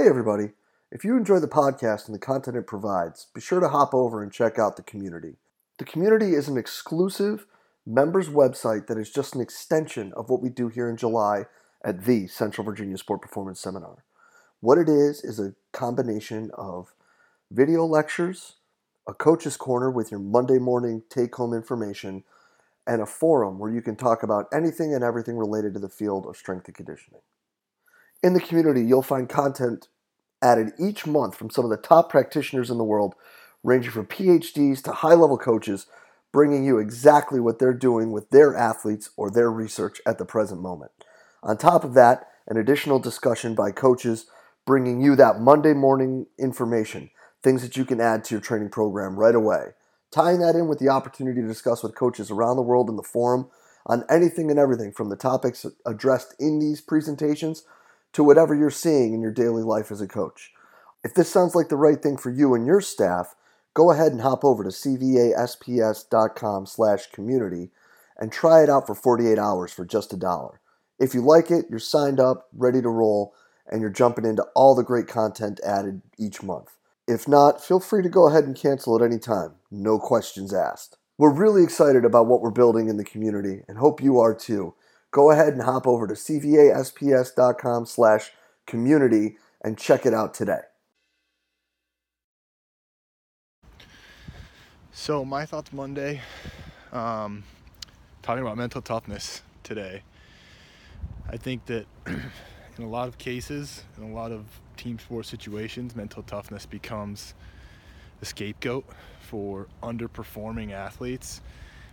Hey, everybody. If you enjoy the podcast and the content it provides, be sure to hop over and check out the community. The community is an exclusive members website that is just an extension of what we do here in July at the Central Virginia Sport Performance Seminar. What it is is a combination of video lectures, a coach's corner with your Monday morning take home information, and a forum where you can talk about anything and everything related to the field of strength and conditioning. In the community, you'll find content added each month from some of the top practitioners in the world, ranging from PhDs to high level coaches, bringing you exactly what they're doing with their athletes or their research at the present moment. On top of that, an additional discussion by coaches bringing you that Monday morning information, things that you can add to your training program right away. Tying that in with the opportunity to discuss with coaches around the world in the forum on anything and everything from the topics addressed in these presentations to whatever you're seeing in your daily life as a coach. If this sounds like the right thing for you and your staff, go ahead and hop over to cvasps.com slash community and try it out for 48 hours for just a dollar. If you like it, you're signed up, ready to roll, and you're jumping into all the great content added each month. If not, feel free to go ahead and cancel at any time. No questions asked. We're really excited about what we're building in the community and hope you are too. Go ahead and hop over to cvasps.com slash community and check it out today. So my thoughts Monday, um, talking about mental toughness today. I think that in a lot of cases, in a lot of team sport situations, mental toughness becomes the scapegoat for underperforming athletes,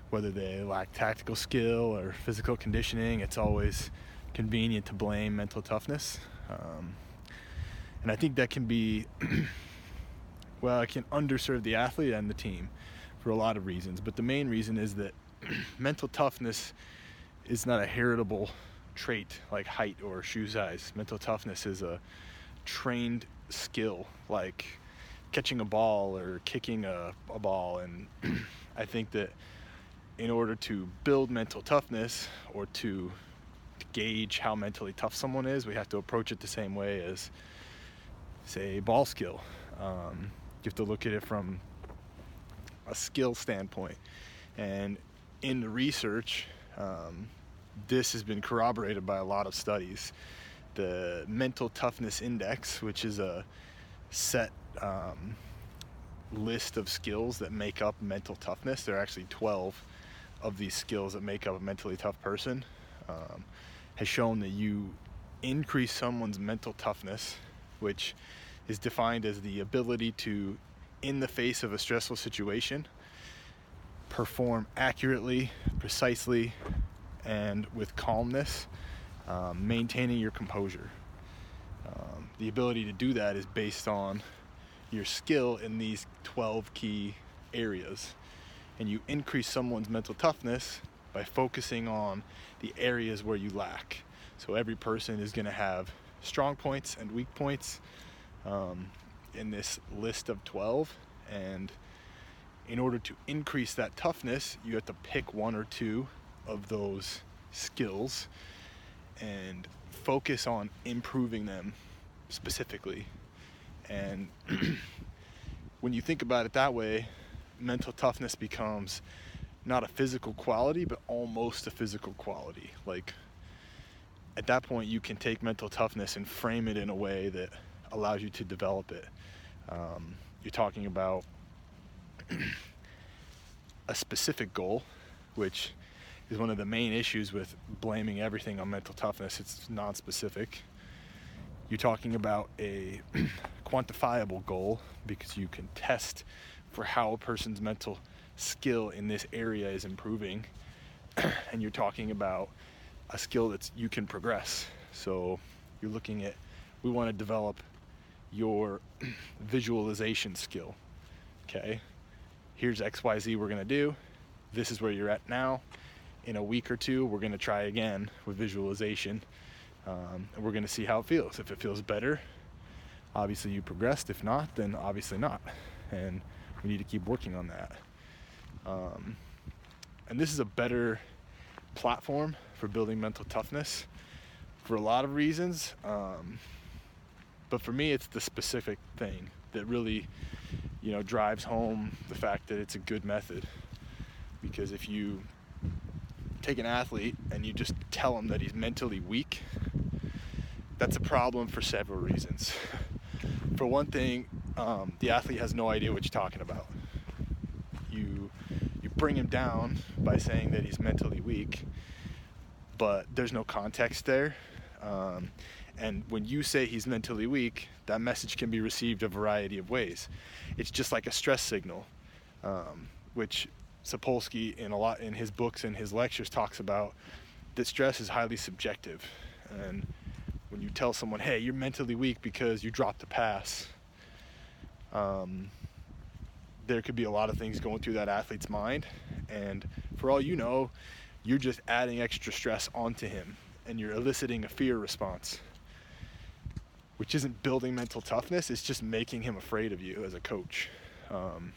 whether they lack tactical skill or physical conditioning. It's always convenient to blame mental toughness. Um, and I think that can be, well, it can underserve the athlete and the team for a lot of reasons. But the main reason is that mental toughness is not a heritable trait like height or shoe size. Mental toughness is a trained skill like catching a ball or kicking a, a ball. And I think that in order to build mental toughness or to, gauge how mentally tough someone is, we have to approach it the same way as, say, ball skill. Um, you have to look at it from a skill standpoint. And in the research, um, this has been corroborated by a lot of studies. The Mental Toughness Index, which is a set um, list of skills that make up mental toughness, there are actually 12 of these skills that make up a mentally tough person, um, has shown that you increase someone's mental toughness, which is defined as the ability to in the face of a stressful situation, perform accurately, precisely, and with calmness, um, maintaining your composure. Um, the ability to do that is based on your skill in these 12 key areas. And you increase someone's mental toughness by focusing on the areas where you lack. So every person is going to have strong points and weak points. Um, in this list of 12 and in order to increase that toughness you have to pick one or two of those skills and focus on improving them specifically and when you think about it that way mental toughness becomes not a physical quality but almost a physical quality like at that point you can take mental toughness and frame it in a way that allows you to develop it. Um, you're talking about a specific goal, which is one of the main issues with blaming everything on mental toughness. It's non-specific. You're talking about a quantifiable goal because you can test for how a person's mental skill in this area is improving. and you're talking about a skill that you can progress. So you're looking at, we want to develop your visualization skill. Okay, here's XYZ we're gonna do. This is where you're at now. In a week or two, we're gonna try again with visualization. Um, and we're gonna see how it feels. If it feels better, obviously you progressed. If not, then obviously not. And we need to keep working on that. Um, and this is a better platform for building mental toughness for a lot of reasons. Um, But for me, it's the specific thing that really, you know, drives home the fact that it's a good method. Because if you take an athlete and you just tell him that he's mentally weak, that's a problem for several reasons. for one thing, um, the athlete has no idea what you're talking about. You you bring him down by saying that he's mentally weak, but there's no context there. Um, and when you say he's mentally weak, that message can be received a variety of ways. It's just like a stress signal, um, which Sapolsky in a lot in his books and his lectures talks about that stress is highly subjective. And when you tell someone, "Hey, you're mentally weak because you dropped a pass," um, there could be a lot of things going through that athlete's mind, and for all you know, you're just adding extra stress onto him, and you're eliciting a fear response which isn't building mental toughness, it's just making him afraid of you as a coach. Um,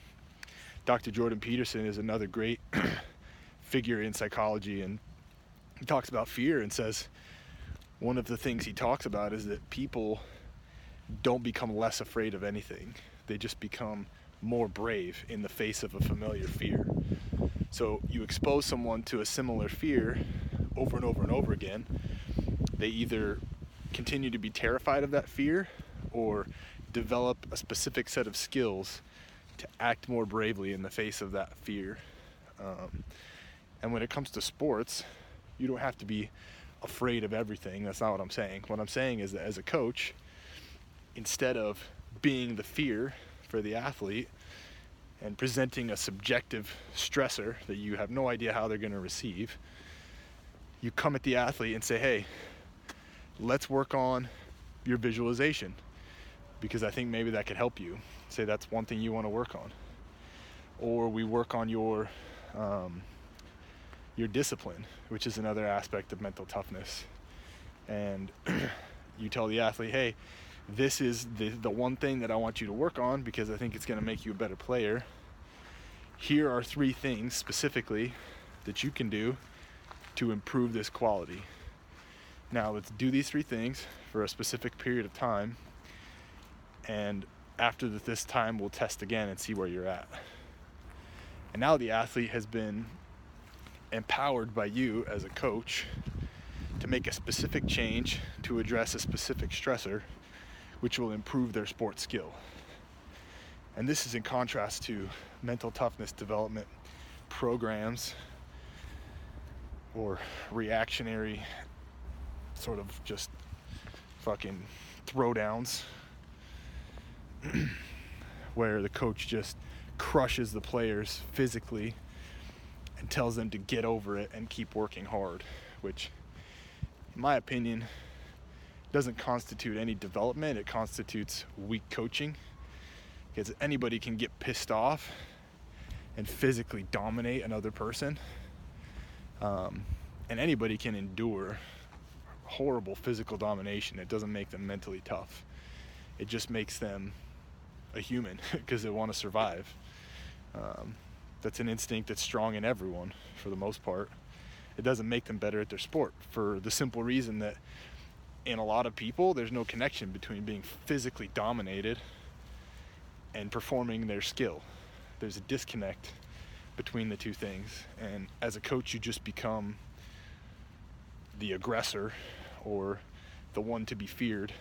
Dr. Jordan Peterson is another great figure in psychology, and he talks about fear and says one of the things he talks about is that people don't become less afraid of anything, they just become more brave in the face of a familiar fear. So you expose someone to a similar fear over and over and over again, they either continue to be terrified of that fear or develop a specific set of skills to act more bravely in the face of that fear. Um, and when it comes to sports, you don't have to be afraid of everything. That's not what I'm saying. What I'm saying is that as a coach, instead of being the fear for the athlete and presenting a subjective stressor that you have no idea how they're going to receive, you come at the athlete and say, hey, let's work on your visualization because I think maybe that could help you. Say that's one thing you want to work on, or we work on your um, your discipline, which is another aspect of mental toughness. And you tell the athlete, hey, this is the, the one thing that I want you to work on because I think it's going to make you a better player. Here are three things specifically that you can do to improve this quality. Now let's do these three things for a specific period of time. And after this time, we'll test again and see where you're at. And now the athlete has been empowered by you as a coach to make a specific change to address a specific stressor, which will improve their sports skill. And this is in contrast to mental toughness development programs or reactionary sort of just fucking throwdowns where the coach just crushes the players physically and tells them to get over it and keep working hard, which, in my opinion, doesn't constitute any development. It constitutes weak coaching because anybody can get pissed off and physically dominate another person. Um, and anybody can endure horrible physical domination. It doesn't make them mentally tough. It just makes them a human because they want to survive. Um, that's an instinct that's strong in everyone for the most part. It doesn't make them better at their sport for the simple reason that in a lot of people, there's no connection between being physically dominated and performing their skill. There's a disconnect between the two things. And as a coach, you just become the aggressor or the one to be feared.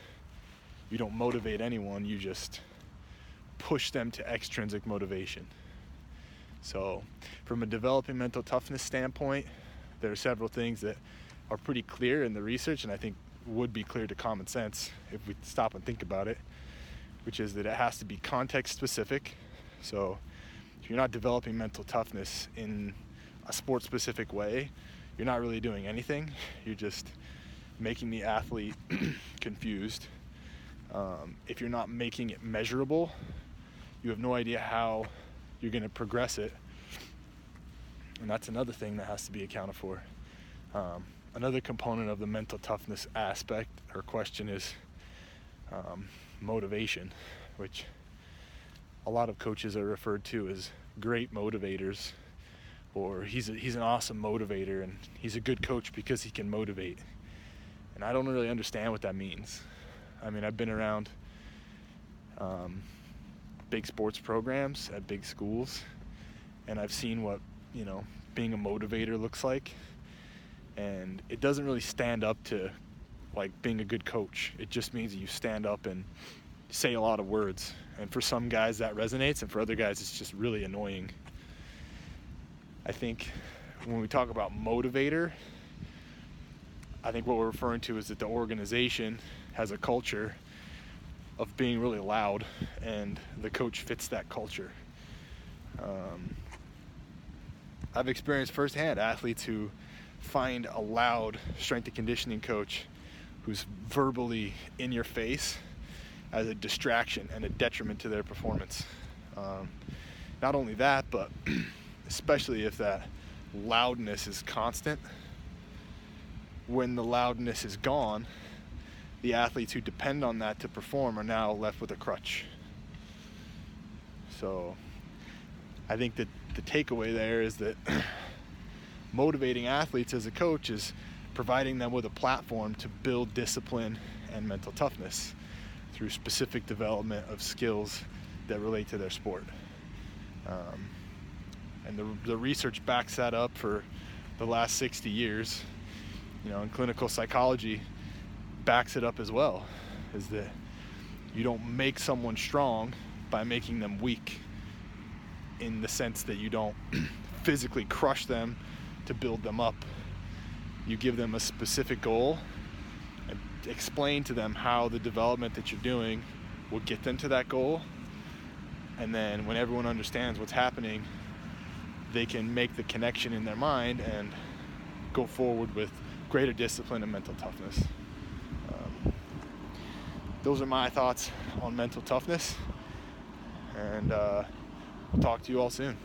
You don't motivate anyone, you just push them to extrinsic motivation. So, from a developing mental toughness standpoint, there are several things that are pretty clear in the research and I think would be clear to common sense if we stop and think about it, which is that it has to be context specific. So, if you're not developing mental toughness in a sport specific way, you're not really doing anything. You're just making the athlete confused. Um, if you're not making it measurable, you have no idea how you're going to progress it. And that's another thing that has to be accounted for. Um, another component of the mental toughness aspect or question is um, motivation, which a lot of coaches are referred to as great motivators, or he's, a, he's an awesome motivator and he's a good coach because he can motivate and I don't really understand what that means. I mean, I've been around um, big sports programs at big schools, and I've seen what you know being a motivator looks like, and it doesn't really stand up to like being a good coach. It just means you stand up and say a lot of words, and for some guys that resonates, and for other guys it's just really annoying. I think when we talk about motivator, I think what we're referring to is that the organization has a culture of being really loud, and the coach fits that culture. Um, I've experienced firsthand athletes who find a loud strength and conditioning coach who's verbally in your face as a distraction and a detriment to their performance. Um, not only that, but especially if that loudness is constant, when the loudness is gone, the athletes who depend on that to perform are now left with a crutch. So I think that the takeaway there is that motivating athletes as a coach is providing them with a platform to build discipline and mental toughness through specific development of skills that relate to their sport. Um, and the, the research backs that up for the last 60 years. You know, in clinical psychology, backs it up as well, is that you don't make someone strong by making them weak in the sense that you don't physically crush them to build them up. You give them a specific goal and explain to them how the development that you're doing will get them to that goal. And then when everyone understands what's happening, they can make the connection in their mind and go forward with greater discipline and mental toughness. Um, those are my thoughts on mental toughness. And uh, I'll talk to you all soon.